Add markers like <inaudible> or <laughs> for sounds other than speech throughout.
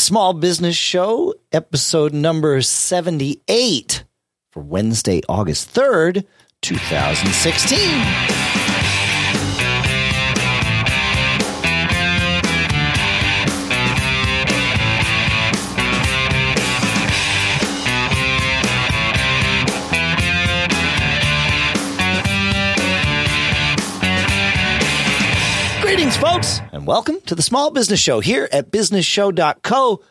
Small Business Show, episode number 78 for Wednesday, August 3rd, 2016. Greetings, folks, and welcome to the Small Business Show here at businessshow.co,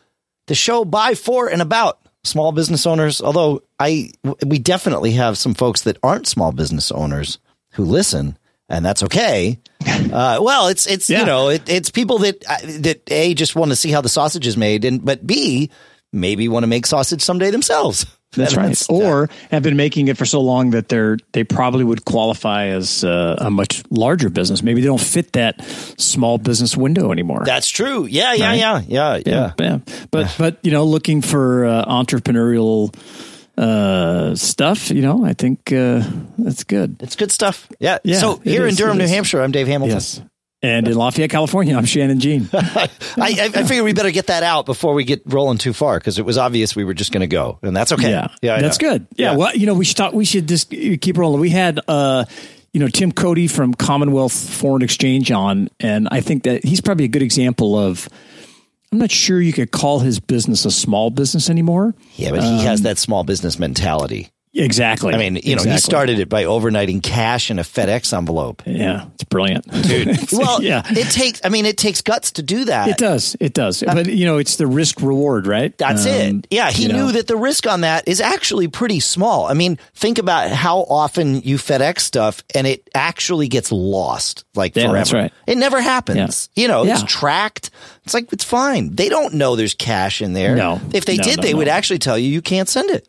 the show by, for, and about small business owners. Although I, we definitely have some folks that aren't small business owners who listen, and that's okay. Uh, well, it's it's Yeah. you know it, it's people that uh, that a just want to see how the sausage is made, and but b maybe want to make sausage someday themselves. <laughs> That's right. Or have been making it for so long that they're they probably would qualify as uh, a much larger business. Maybe they don't fit that small business window anymore. that's true. Yeah, yeah, Right. yeah, yeah, yeah. yeah. But but you know, looking for uh, entrepreneurial uh, stuff, you know, I think uh, that's good. It's good stuff. Yeah. Yeah, so here in Durham, New. Hampshire, I'm Dave Hamilton. Yes. And in Lafayette, California, I'm Shannon Jean. <laughs> I, I, figure we better get that out before we get rolling too far because it was obvious we were just going to go, and that's okay. Yeah, I that's good. Yeah, well, you know, we should talk, we should just keep rolling. We had, uh, you know, Tim Cote from Commonwealth Foreign Exchange on, and I think that he's probably a good example of. I'm not sure you could call his business a small business anymore. Yeah, but he has that small business mentality. Exactly. I mean, you know, he started it by overnighting cash in a FedEx envelope. Yeah, it's brilliant, dude. <laughs> Well, yeah, it takes. I mean, it takes guts to do that. it does. It does. but you know, it's the risk reward, right? That's Um, it. Yeah, he knew know. that the risk on that is actually pretty small. I mean, think about how often you FedEx stuff and it actually gets lost like Yeah, forever. that's right. It never happens. You know, it's tracked. It's like it's fine. They don't know there's cash in there. No. If they No, did, no, they no. would actually tell you you can't send it.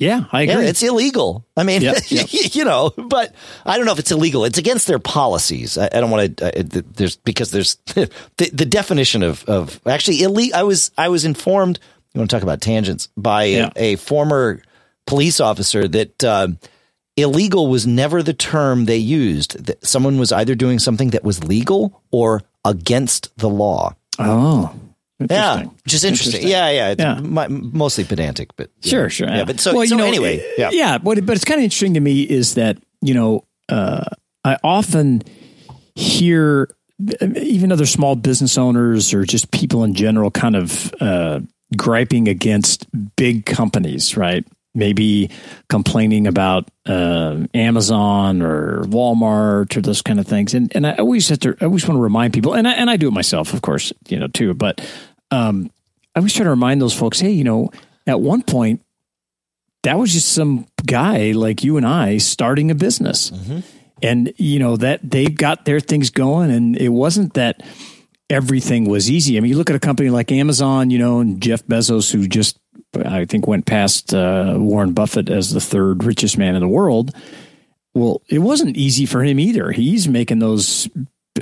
Yeah, I Yeah, agree. it's illegal. I mean, Yep, <laughs> yep. you know, but I don't know if it's illegal. It's against their policies. I, I don't want to. There's because there's <laughs> the, the definition of of actually illegal. I was I was informed. You want to talk about tangents by Yeah. a, a former police officer that. Uh, Illegal was never the term they used. That someone was either doing something that was legal or against the law. oh, Yeah, interesting. which is interesting. Yeah, yeah, it's Yeah. mostly pedantic, but Sure, know. sure. Yeah, but so, Well, you know, anyway, yeah. yeah. But but it's kind of interesting to me is that you know uh, I often hear even other small business owners or just people in general kind of uh, griping against big companies, right? Maybe complaining about uh, Amazon or Walmart or those kind of things, and and I always have to I always want to remind people, and I, and I do it myself, of course, you know, too. But um, I always try to remind those folks, hey, you know, at one point that was just some guy like you and I starting a business. And, you know, that they've got their things going. And it wasn't that everything was easy. I mean, you look at a company like Amazon, you know, and Jeff Bezos, who just, I think, went past uh, Warren Buffett as the third richest man in the world. Well, it wasn't easy for him either. He's making those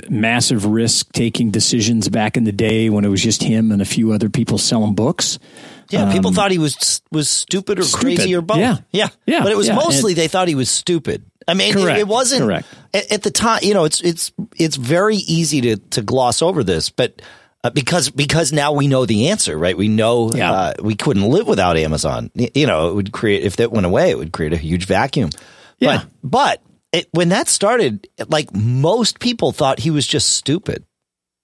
massive risk taking decisions back in the day when it was just him and a few other people selling books. Yeah, people thought he was was stupid or Um, stupid. crazy or both. Yeah. yeah, Yeah, But it was yeah, mostly they thought he was stupid. I mean, it, Correct, it wasn't correct. At, at the time. You know, it's it's it's very easy to to gloss over this, but uh, because because now we know the answer, right? We know Yeah. uh, we couldn't live without Amazon. You know, it would create if that went away, it would create a huge vacuum. Yeah. but but it, when that started, like most people thought he was just stupid.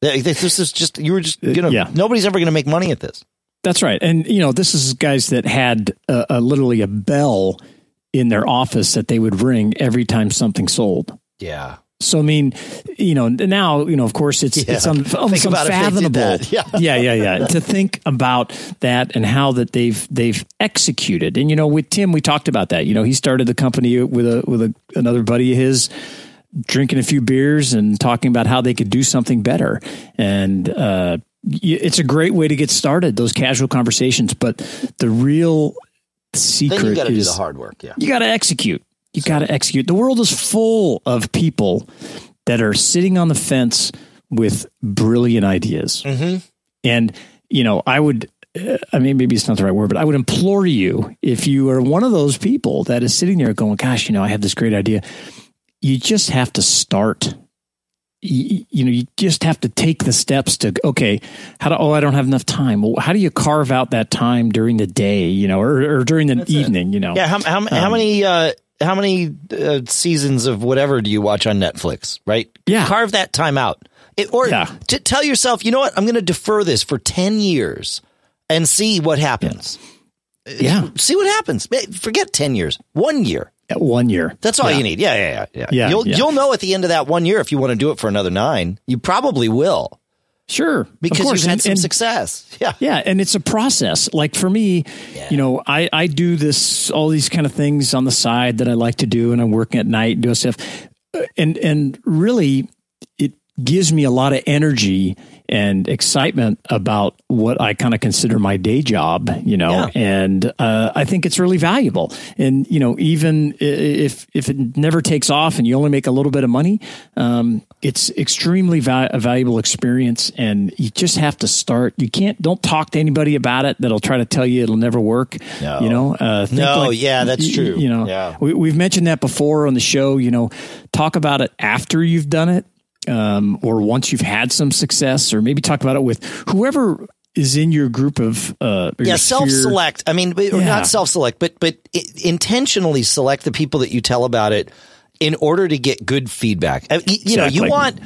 This is just you were just uh, you know yeah. nobody's ever going to make money at this. That's right. And, you know, this is guys that had a, a, literally a bell in their office that they would ring every time something sold. Yeah. So, I mean, you know, now, you know, of course, it's, Yeah. it's un, almost Think about if they did unfathomable. <laughs> Yeah. yeah, yeah, yeah. to think about that and how that they've, they've executed. And, you know, with Tim, we talked about that. You know, he started the company with a, with a, another buddy of his drinking a few beers and talking about how they could do something better. And, uh, it's a great way to get started, those casual conversations. But the real secret Then you got to do is the hard work. Yeah. you got to execute. You got to execute. The world is full of people that are sitting on the fence with brilliant ideas. Mm-hmm. And, you know, I would, uh, I mean, maybe it's not the right word, but I would implore you if you are one of those people that is sitting there going, gosh, you know, I have this great idea, you just have to start. you, you know, you just have to take the steps to okay. How do oh I don't have enough time? Well, how do you carve out that time during the day? You know, or, or during the That's evening? It. You know, yeah. How how, um, how many uh, how many uh, seasons of whatever do you watch on Netflix? Right? Yeah, carve that time out. It, or yeah. to tell yourself, you know what? I'm going to defer this for ten years and see what happens. Yeah. See what happens. Forget 10 years, one year. One year. That's all yeah. you need. Yeah, yeah, yeah, yeah. yeah you'll yeah. you'll know at the end of that one year if you want to do it for another nine. You probably will. Sure, because you've had and, some and, success. Yeah, yeah, and it's a process. Like for me, yeah. you know, I I do this all these kind of things on the side that I like to do, and I'm working at night doing stuff, uh, and and really, gives me a lot of energy and excitement about what I kind of consider my day job, you know, yeah. and uh, I think it's really valuable. And you know, even if if it never takes off and you only make a little bit of money, um, it's extremely va- a valuable experience. And you just have to start. You can't don't talk to anybody about it that'll try to tell you it'll never work. No. You know, uh, no, like, yeah, that's true. You, you know, yeah. we, we've mentioned that before on the show. You know, talk about it after you've done it um, or once you've had some success, or maybe talk about it with whoever is in your group of uh, yeah self select. I mean, yeah. not self select, but but intentionally select the people that you tell about it in order to get good feedback. I you exactly. know, you want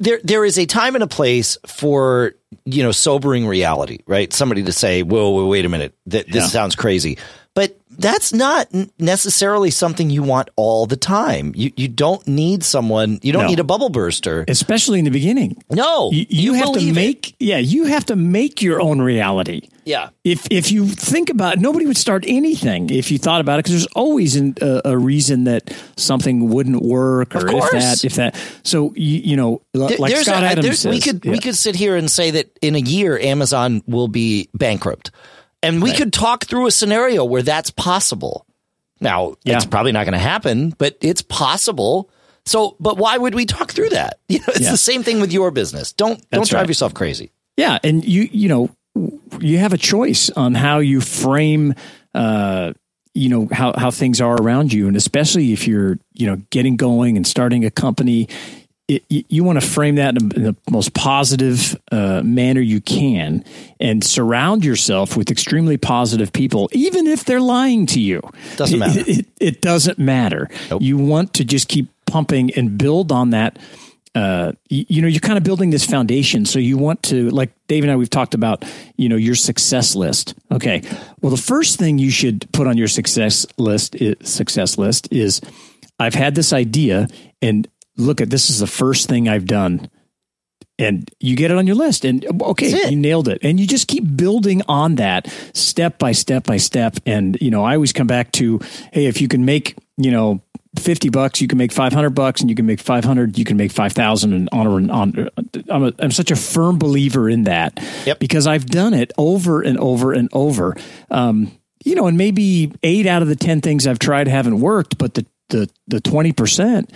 there there is a time and a place for you know sobering reality, right? Somebody to say, "Whoa, whoa wait a minute, Th- this yeah. sounds crazy," but that's not necessarily something you want all the time. You you don't need someone. You don't no. need a bubble burster, especially in the beginning. No, you, you, you have to make. It. Yeah, you have to make your own reality. Yeah. If if you think about it, nobody would start anything if you thought about it because there's always an, a, a, reason that something wouldn't work or if that if that. So you, you know, like there's Scott a, Adams says, we could yeah. we could sit here and say that in a year Amazon will be bankrupt. And we right. could talk through a scenario where that's possible. Now, yeah. it's probably not going to happen, but it's possible. So, but why would we talk through that? <laughs> You know, it's yeah. the same thing with your business. Don't that's don't drive right. yourself crazy. Yeah, and you you know, you have a choice on how you frame uh you know how how things are around you and especially if you're you know getting going and starting a company it, you want to frame that in the most positive uh, manner you can and surround yourself with extremely positive people, even if they're lying to you. Doesn't matter. It, it, it doesn't matter. Nope. You want to just keep pumping and build on that. Uh, you, you, know, you're kind of building this foundation. So you want to, like Dave and I, we've talked about, you know, your success list. Okay. Well, the first thing you should put on your success list is, success list is I've had this idea and look at this is the first thing I've done. And you get it on your list, and okay, you nailed it. And you just keep building on that step by step by step. And you know, I always come back to, hey, if you can make, you know, 50 bucks, you can make 500 bucks and you can make 500, you can make 5,000 and on and on. I'm, a, I'm such a firm believer in that yep. because I've done it over and over and over. Um, you know, and maybe eight out of the 10 things I've tried haven't worked, but the, the, the 20%,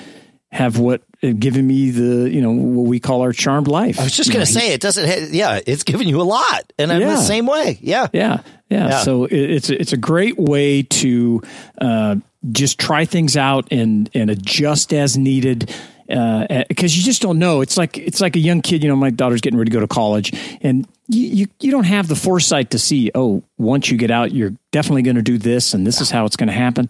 have what uh, given me the you know what we call our charmed life. I was just going to say it doesn't. Yeah, it's given you a lot, and I'm yeah. the same way. Yeah, yeah, yeah. yeah. So it's it's a great way to uh, just try things out and and adjust as needed because uh, you just don't know. It's like it's like a young kid. You know, my daughter's getting ready to go to college, and you you, you don't have the foresight to see. Oh, once you get out, you're definitely going to do this, and this is how it's going to happen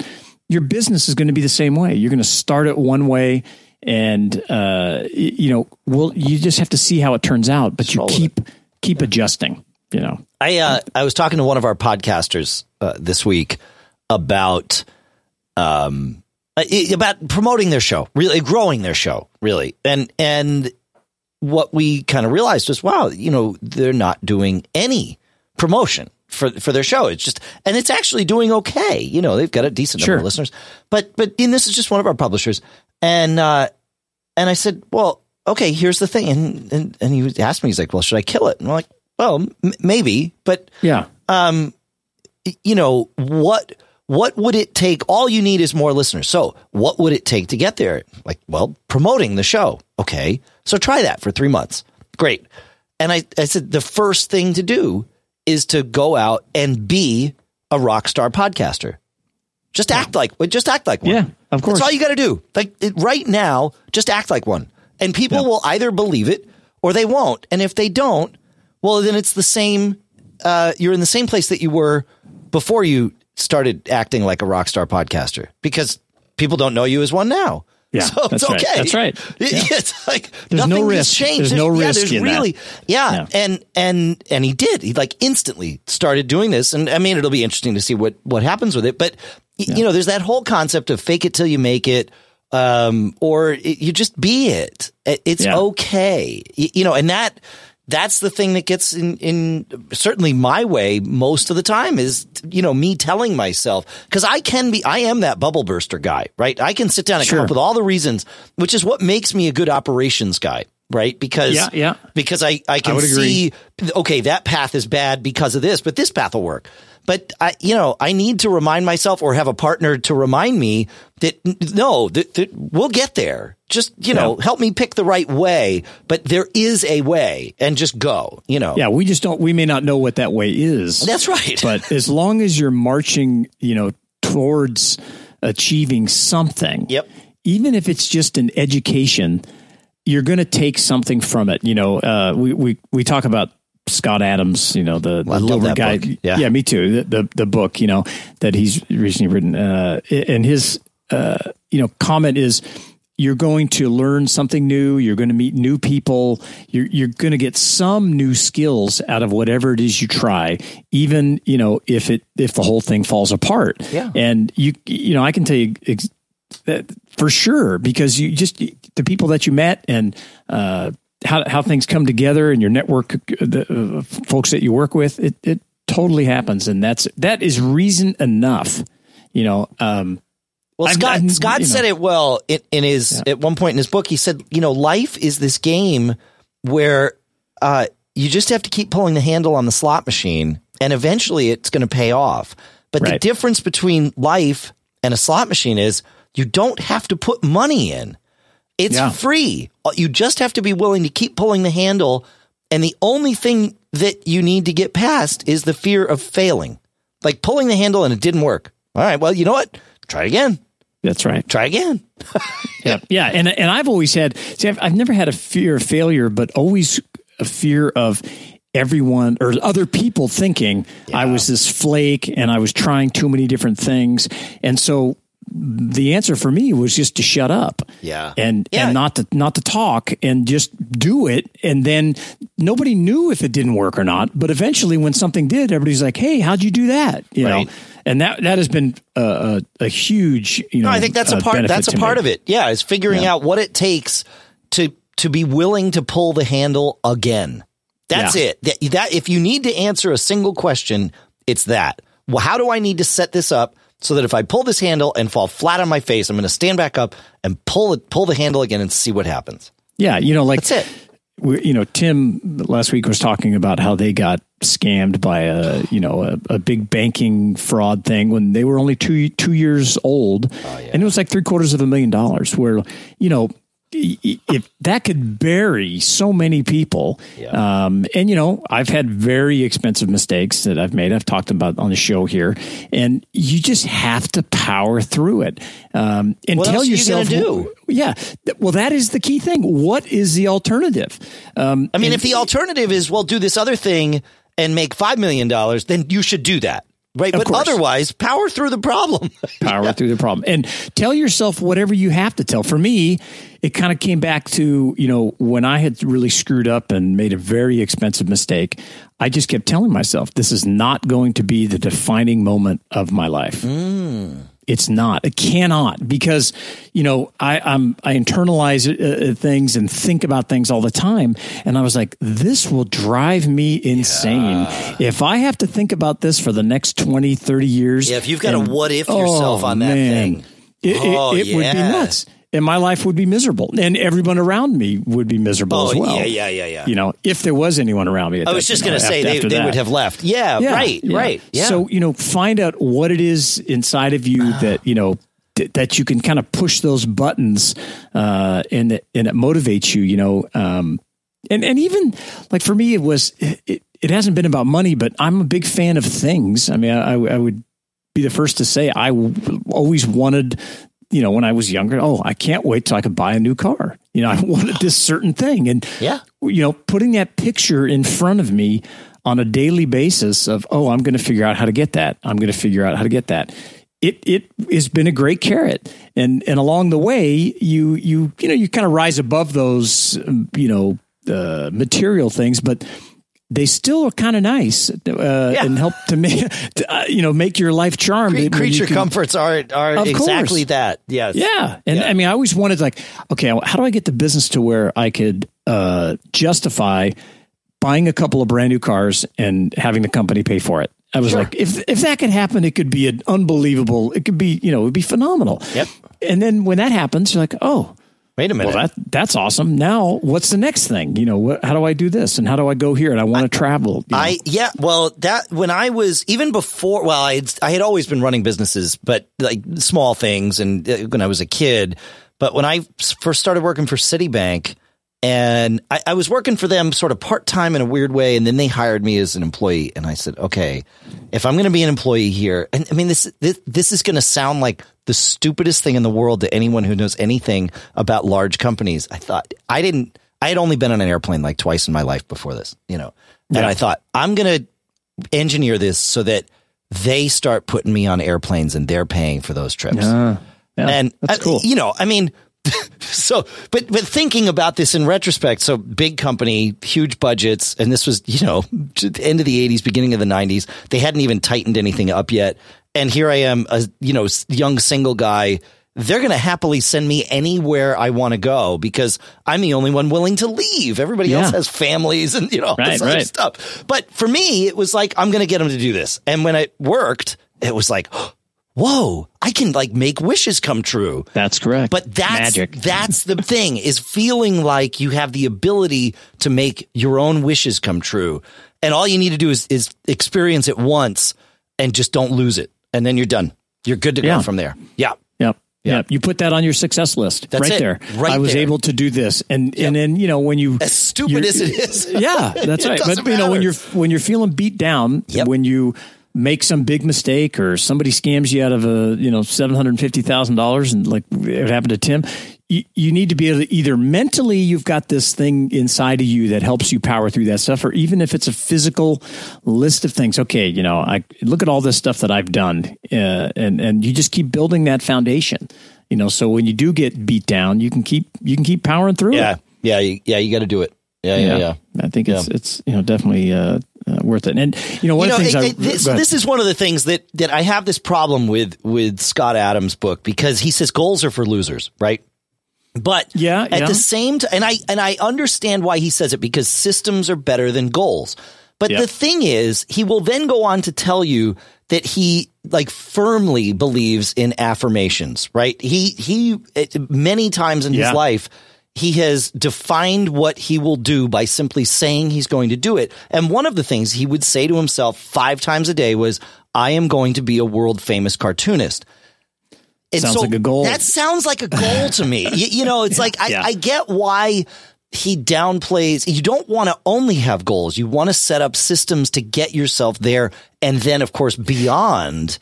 your business is going to be the same way. You're going to start it one way, and uh, you know, well, you just have to see how it turns out. But you keep it. keep yeah. adjusting. You know, I uh, I was talking to one of our podcasters uh, this week about um uh, about promoting their show, really growing their show, really, and and what we kind of realized was, wow, you know, they're not doing any promotion for for their show. It's just and it's actually doing okay. You know, they've got a decent number of listeners. But but and this is just one of our publishers. And uh and I said, "Well, okay, here's the thing." And and and he asked me he's like, "Well, should I kill it?" And I'm like, "Well, m- maybe, but yeah. Um you know, what what would it take? All you need is more listeners. So, what would it take to get there? Like, well, promoting the show. Okay. So try that for 3 months. Great. And I, I said the first thing to do is to go out and be a rock star podcaster. Just act like, just act like one. Yeah, of course. That's all you got to do. Like it, right now, just act like one. And people will either believe it or they won't. And if they don't, well, then it's the same. Uh, you're in the same place that you were before you started acting like a rock star podcaster because people don't know you as one now. Yeah, so that's it's right. okay. That's right. <laughs> It- It's like There's nothing no has risk. changed. There's no yeah, risk there's in that. really, Yeah, Yeah. and and and he did. He like instantly started doing this, and I mean, it'll be interesting to see what what happens with it. But y you know, there's that whole concept of fake it till you make it, um, or it, you just be it. It- It's Yeah. okay, Y- you know, and that. That's the thing that gets in, in certainly my way most of the time is, you know, me telling myself, cause I can be, I am that bubble burster guy, right? I can sit down and come up with all the reasons, which is what makes me a good operations guy, right? Because, Yeah, yeah. because I, I can agree. see, okay, that path is bad because of this, but this path will work. But I, you know, I need to remind myself or have a partner to remind me that no, that, that we'll get there. Just, you know, help me pick the right way, but there is a way and just go, you know. Yeah, we just don't. We may not know what that way is. That's right. but <laughs> as long as you're marching, you know, towards achieving something. Yep. Even if it's just an education, you're going to take something from it. You know, uh, we we we talk about Scott Adams. You know, the, the I love Dover that guy. book. Yeah. me too. The, the the book. You know that he's recently written. Uh, and his uh, you know comment is. You're going to learn something new. You're going to meet new people. You're, you're going to get some new skills out of whatever it is you try, even you know if it if the whole thing falls apart. Yeah. And you you know I can tell you ex- that for sure because you just the people that you met and uh, how how things come together and your network, the uh, folks that you work with, it it totally happens, and that's that is reason enough. You know, um, Well, I've- Scott I've- Scott you know. said it well in, in his at one point in his book. He said, you know, life is this game where uh, you just have to keep pulling the handle on the slot machine, and eventually it's going to pay off. But the difference between life and a slot machine is you don't have to put money in. It's Yeah. free. Uh, you just have to be willing to keep pulling the handle. And the only thing that you need to get past is the fear of failing. Like pulling the handle and it didn't work. All right. Well, you know what? Try again. that's right. Try again. <laughs> Yeah, yeah, and and I've always had. See, I've, I've never had a fear of failure, but always a fear of everyone or other people thinking I was this flake and I was trying too many different things, and so the answer for me was just to shut up. Yeah. and Yeah. and not to not to talk and just do it, and then nobody knew if it didn't work or not. But eventually, when something did, everybody's like, "Hey, how'd you do that?" You Right. know. And that that has been a, a, a huge, you know. No, I think that's a uh, part. That's a part me. of it. Yeah, is figuring out what it takes to to be willing to pull the handle again. That's Yeah. it. That, that if you need to answer a single question, it's that. Well, how do I need to set this up so that if I pull this handle and fall flat on my face, I'm going to stand back up and pull it, pull the handle again and see what happens. Yeah, you know, like That's it. we, you know, Tim last week was talking about how they got scammed by a you know a, a big banking fraud thing when they were only two two years old, oh, and it was like three quarters of a million dollars. Where you know. If that could bury so many people, um, and you know, I've had very expensive mistakes that I've made. I've talked about on the show here, and you just have to power through it um, and What tell you yourself, do? yeah. Well, that is the key thing. What is the alternative? Um, I mean, if the alternative is, well, do this other thing and make $5 million, then you should do that. Right. Of But course. otherwise, power through the problem. <laughs> power through the problem and tell yourself whatever you have to tell. For me, it kind of came back to, you know, when I had really screwed up and made a very expensive mistake, I just kept telling myself, this is not going to be the defining moment of my life. Mm. It's not. It cannot because you know I I'm I internalize uh, uh, things and think about things all the time, and I was like, this will drive me insane if I have to think about this for the next 20, 30 years. Yeah, if you've got and- what if yourself oh, on that man. thing. It, it- Oh, it would be nuts. And my life would be miserable, and everyone around me would be miserable Oh, as well. yeah, yeah, yeah, yeah. You know, if there was anyone around me, I that- was just going to say after- they, after they would have left. Yeah, Yeah, right, yeah. right. Yeah. So you know, find out what it is inside of you that you know th- that you can kind of push those buttons, uh, and it, and it motivates you. You know, um, and and even like for me, it was it, it hasn't been about money, but I'm a big fan of things. I mean, I, I would be the first to say I w- always wanted you know, when I was younger, oh, I can't wait till I could buy a new car. You know, I <laughs> wanted this certain thing. And, Yeah. you know, putting that picture in front of me on a daily basis of, oh, I'm going to figure out how to get that. I'm going to figure out how to get that. It, it has been a great carrot. And, and along the way, you, you, you know, you kind of rise above those, um, you know, uh, material things, but they still are kind of nice uh, and help to make, <laughs> to, uh, you know, make your life charmed. you Creature can- comforts are are exactly that. Yes. yeah. And Yeah. I mean, I always wanted like, okay, how do I get the business to where I could uh, justify buying a couple of brand new cars and having the company pay for it? I was Sure. like, if if that could happen, it could be an unbelievable. It could be, you know, it would be phenomenal. Yep. And then when that happens, you're like, oh, Wait a minute. well, that that's awesome. Now, what's the next thing? You know, what, how do I do this, and how do I go here? And I want to travel. you know? I yeah, well, that when I was even before, well, I had, I had always been running businesses, but like small things, and uh, when I was a kid. But when I first started working for Citibank, and I, I was working for them sort of part time in a weird way, and then they hired me as an employee, and I said, okay, if I'm going to be an employee here, and I mean this this, this is going to sound like the stupidest thing in the world to anyone who knows anything about large companies. I thought I didn't. I had only been on an airplane like twice in my life before this, you know. And Yeah. I thought, I'm going to engineer this so that they start putting me on airplanes and they're paying for those trips. Ah, yeah, and that's uh, cool. you know, I mean, <laughs> so, but, but thinking about this in retrospect, so big company, huge budgets, and this was, you know, end of the 80s, beginning of the 90s. They hadn't even tightened anything up yet. And here I am, a, you know, young single guy. They're going to happily send me anywhere I want to go because I'm the only one willing to leave. Everybody else has families and, you know, all Right, this other right. stuff. But for me, it was like, I'm going to get them to do this. And when it worked, it was like, <gasps> oh, whoa, I can like make wishes come true. that's correct. But that's magic. that's the thing is feeling like you have the ability to make your own wishes come true. And all you need to do is is experience it once and just don't lose it. And then you're done. You're good to Yeah. go from there. Yeah. Yep. Yep. You put that on your success list That's right it. there. Right I was there. able to do this. And and then, you know, when you As stupid as it is. <laughs> Yeah, that's <laughs> right. But doesn't you know, when you're when you're feeling beat down, Yep. when you make some big mistake or somebody scams you out of a, you know, seven hundred and fifty thousand dollars and like it happened to Tim, you, you need to be able to either mentally you've got this thing inside of you that helps you power through that stuff, or even if it's a physical list of things. Okay, you know, I look at all this stuff that I've done, uh, and and you just keep building that foundation. You know, so when you do get beat down, you can keep you can keep powering through. Yeah. it. Yeah. You, yeah. You got to do it. Yeah. Yeah. Yeah. I think it's it's you know definitely uh, uh, worth it. And you know one you know, of the things it- I it- this, this is one of the things that that I have this problem with with Scott Adams' book because he says goals are for losers, right? But Yeah, at yeah. the same time, and I and I understand why he says it because systems are better than goals. But Yep. the thing is, he will then go on to tell you that he like firmly believes in affirmations, right? He he it, many times in Yeah. his life he has defined what he will do by simply saying he's going to do it. And one of the things he would say to himself five times a day was, I am going to be a world famous cartoonist. And Sounds like a goal. That sounds like a goal to me. you, you know, it's like, I, Yeah. I get why he downplays. You don't want to only have goals. You want to set up systems to get yourself there. And then, of course, beyond.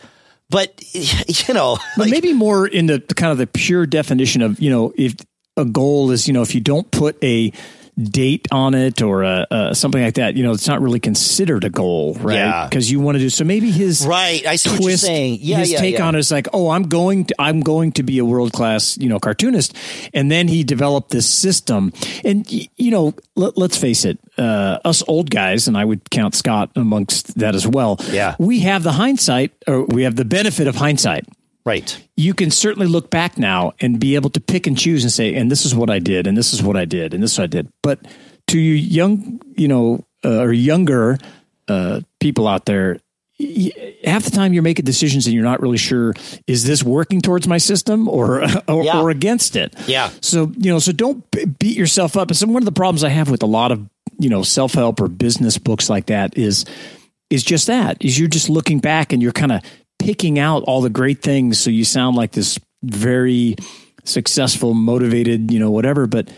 But, <laughs> you know, but maybe more in the kind of the pure definition of you know if a goal is you know if you don't put a date on it or a, uh, something like that you know it's not really considered a goal right Yeah. because you want to do so maybe his Right, I see what you're saying. Yeah, his yeah, take yeah. on it is like oh i'm going to i'm going to be a world class you know cartoonist and then he developed this system and you know let, let's face it uh, us old guys and i would count scott amongst that as well Yeah. we have the hindsight or we have the benefit of hindsight right. you can certainly look back now and be able to pick and choose and say, and this is what I did, and this is what I did, and this is what I did. But to you young, you know, uh, or younger uh, people out there, y- half the time you're making decisions and you're not really sure is this working towards my system or <laughs> or, Yeah. or against it. Yeah. So you know, so don't beat yourself up. And so one of the problems I have with a lot of you know self help or business books like that is is just that is you're just looking back and you're kind of picking out all the great things so you sound like this very successful motivated you know whatever but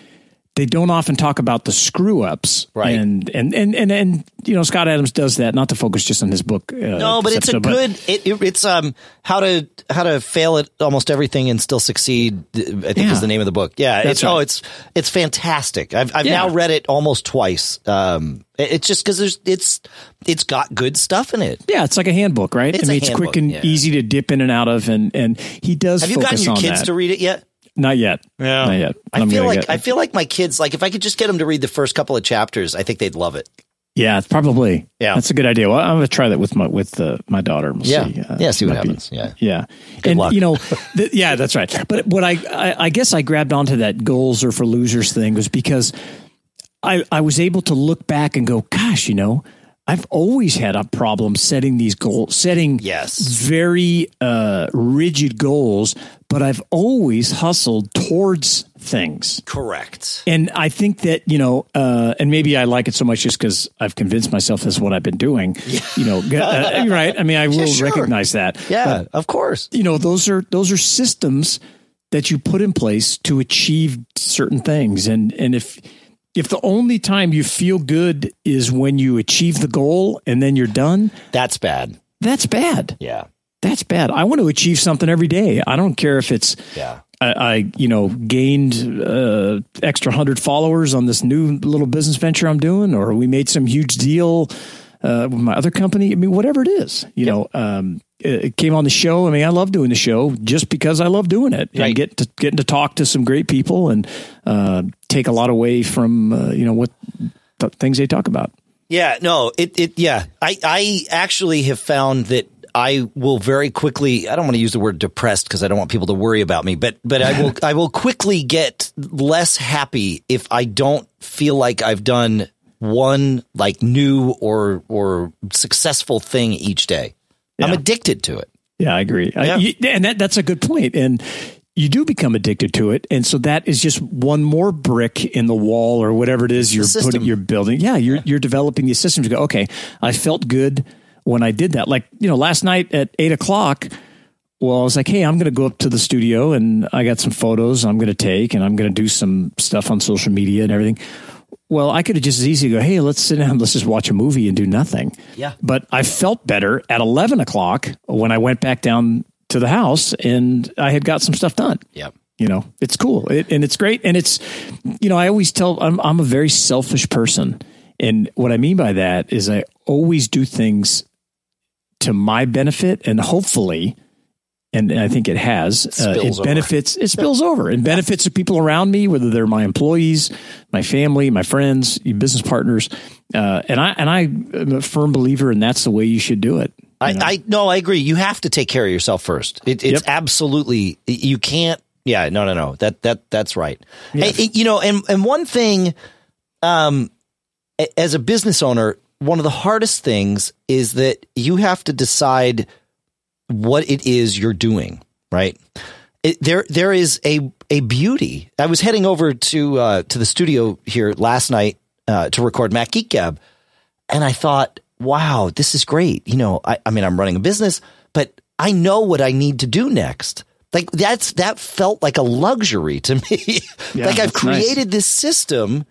they don't often talk about the screw ups, Right. And, and and and and you know, Scott Adams does that. Not to focus just on his book. Uh, No, but it's a episode, but- good. It, it, it's um how to how to fail at almost everything and still succeed. I think Yeah. is the name of the book. Yeah, That's it's oh, it's it's fantastic. I've I've Yeah. now read it almost twice. Um, it's just because there's it's it's got good stuff in it. Yeah, it's like a handbook, right? It's I mean, a it's handbook, quick and yeah. easy to dip in and out of, and and he does Have you gotten your kids that. to read it yet? Not yet. Yeah. Not yet. I feel like get- I feel like my kids like if I could just get them to read the first couple of chapters, I think they'd love it. yeah, probably. Yeah. that's a good idea. Well, I'm going to try that with my with uh, my daughter. We'll Yeah. see. Uh, Yeah, see what might be- happens. Yeah. yeah. and luck. you know, <laughs> the, yeah, that's right. But what I, I I guess I grabbed onto that goals are for losers thing was because I I was able to look back and go, gosh, you know. I've always had a problem setting these goals, setting Yes. very uh, rigid goals, but I've always hustled towards things. Correct. And I think that, you know, uh, and maybe I like it so much just because I've convinced myself that's what I've been doing. You know, uh, <laughs> right? I mean, I will sure. recognize that. Yeah, of course. You know, those are those are systems that you put in place to achieve certain things. And and if if the only time you feel good is when you achieve the goal and then you're done, That's bad. that's bad. Yeah. That's bad. I want to achieve something every day. I don't care if it's Yeah. I, I you know gained uh, extra hundred followers on this new little business venture I'm doing, or we made some huge deal uh, with my other company. I mean, whatever it is, you know, um, it, came on the show. I mean, I love doing the show just because I love doing it Right. and get to getting to talk to some great people and uh, take a lot away from uh, you know what the things they talk about. Yeah, no, it it yeah. I I actually have found that I will very quickly I don't want to use the word depressed because I don't want people to worry about me, but but I will <laughs> I will quickly get less happy if I don't feel like I've done one like new or or successful thing each day. I'm addicted to it. Yeah, I agree. I- Yeah. you- and that, that's a good point. And you do become addicted to it. And so that is just one more brick in the wall or whatever it is you're putting, you're building. Yeah, you're, you're developing these systems to go, okay, I felt good when I did that. Like, you know, last night at eight o'clock, well, I was like, hey, I'm going to go up to the studio and I got some photos I'm going to take and I'm going to do some stuff on social media and everything. Well, I could have just as easily go, hey, let's sit down, <laughs> let's just watch a movie and do nothing. Yeah. But I felt better at 11 o'clock when I went back down to the house and I had got some stuff done. Yeah You know, it's cool it, and it's great. And it's, you know, I always tell I'm, I'm a very selfish person. And what I mean by that is I always do things to my benefit and hopefully, and I think it has, uh, spills it over. benefits, it spills over and benefits the people around me, whether they're my employees, my family, my friends, your business partners. Uh, and I, and I am a firm believer and that's the way you should do it. I, I no, I agree. You have to take care of yourself first. It, it's Yep. absolutely you can't. Yeah, no, no, no. That that that's right. Hey, you know, and and one thing, um, as a business owner, one of the hardest things is that you have to decide what it is you're doing. Right. It, there there is a a beauty. I was heading over to uh, to the studio here last night uh, to record Mac Geek Gab, and I thought, wow, this is great. You know, I, I mean, I'm running a business, but I know what I need to do next. Like that's that felt like a luxury to me. <laughs> Yeah, like I've that's nice. created this system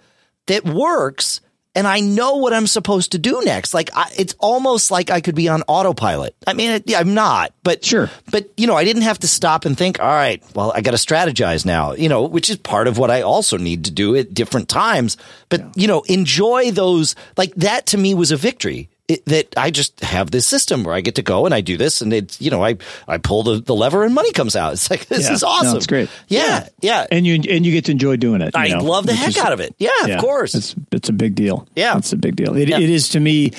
that works and I know what I'm supposed to do next. Like I, it's almost like I could be on autopilot. I mean, it, yeah, I'm not, but Sure. But you know, I didn't have to stop and think. All right, well, I got to strategize now. You know, which is part of what I also need to do at different times. But you know, enjoy those. Like that to me was a victory. It, that I just have this system where I get to go and I do this, and it's you know, I I pull the, the lever and money comes out. <laughs> It's like this Yeah. is No, awesome. it's great. Yeah, yeah. And you, and you get to enjoy doing it. you I know, love the heck is- out of it. Yeah, Yeah, of course. It's it's a big deal. Yeah. it's a big deal. It, Yeah. it is to me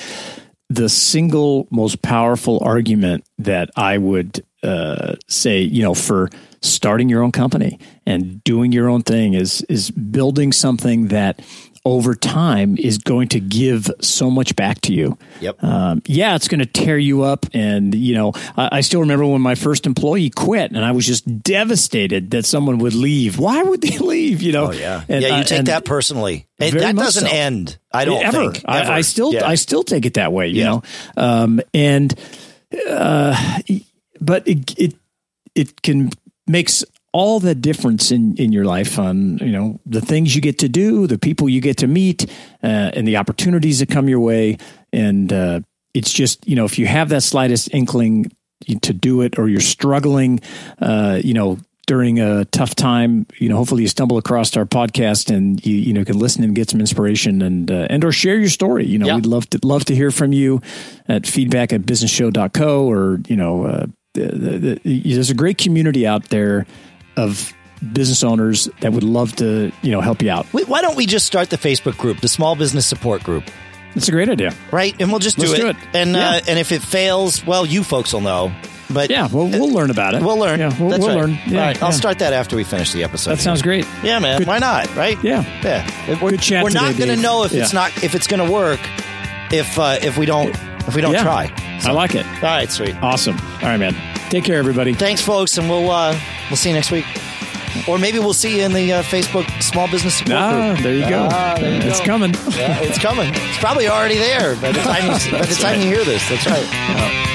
the single most powerful argument that I would uh, say. You know, for starting your own company and doing your own thing is is building something that over time is going to give so much back to you. Yep. Um, yeah, it's going to tear you up. And, you know, I, I still remember when my first employee quit and I was just devastated that someone would leave. Why would they <laughs> leave? You know? Oh yeah, And, yeah. You take that personally. Very that doesn't so. end. I don't ever. think. I. I still, Yeah. I still take it that way, you Yeah. know. Um, and, uh, but it, it, it can makes all the difference in, in your life on, you know, the things you get to do, the people you get to meet, uh, and the opportunities that come your way. And uh, it's just, you know, if you have that slightest inkling to do it or you're struggling, uh, you know, during a tough time, you know, hopefully you stumble across our podcast and you, you know, can listen and get some inspiration and, uh, and or share your story. You know, yeah. we'd love to, love to hear from you at feedback at businessshow.co or, you know, uh, the, the, there's a great community out there of business owners that would love to, you know, help you out. Why don't we just start the Facebook group, the Small Business Support Group? That's a great idea, right? And we'll just do, it. do it. And yeah. uh, and if it fails, well, you folks will know. But yeah, we'll, we'll learn about it. We'll learn. Yeah, we'll, That's we'll right. learn. Yeah, All right, yeah. I'll start that after we finish the episode. That sounds great. Yeah, man. Good. Why not? Right? Yeah, yeah. We're, Good chat we're not going to know if it's not if it's going to work if uh, if we don't if we don't try. I like it. All right, sweet. Awesome. All right, man. Take care, everybody. Thanks, folks, and we'll uh, we'll see you next week, or maybe we'll see you in the uh, Facebook Small Business Support Ah, Group. there you go. Ah, there you it's go. coming. Yeah, it's coming. It's probably already there by the time you, <laughs> by the time right. you hear this. That's right.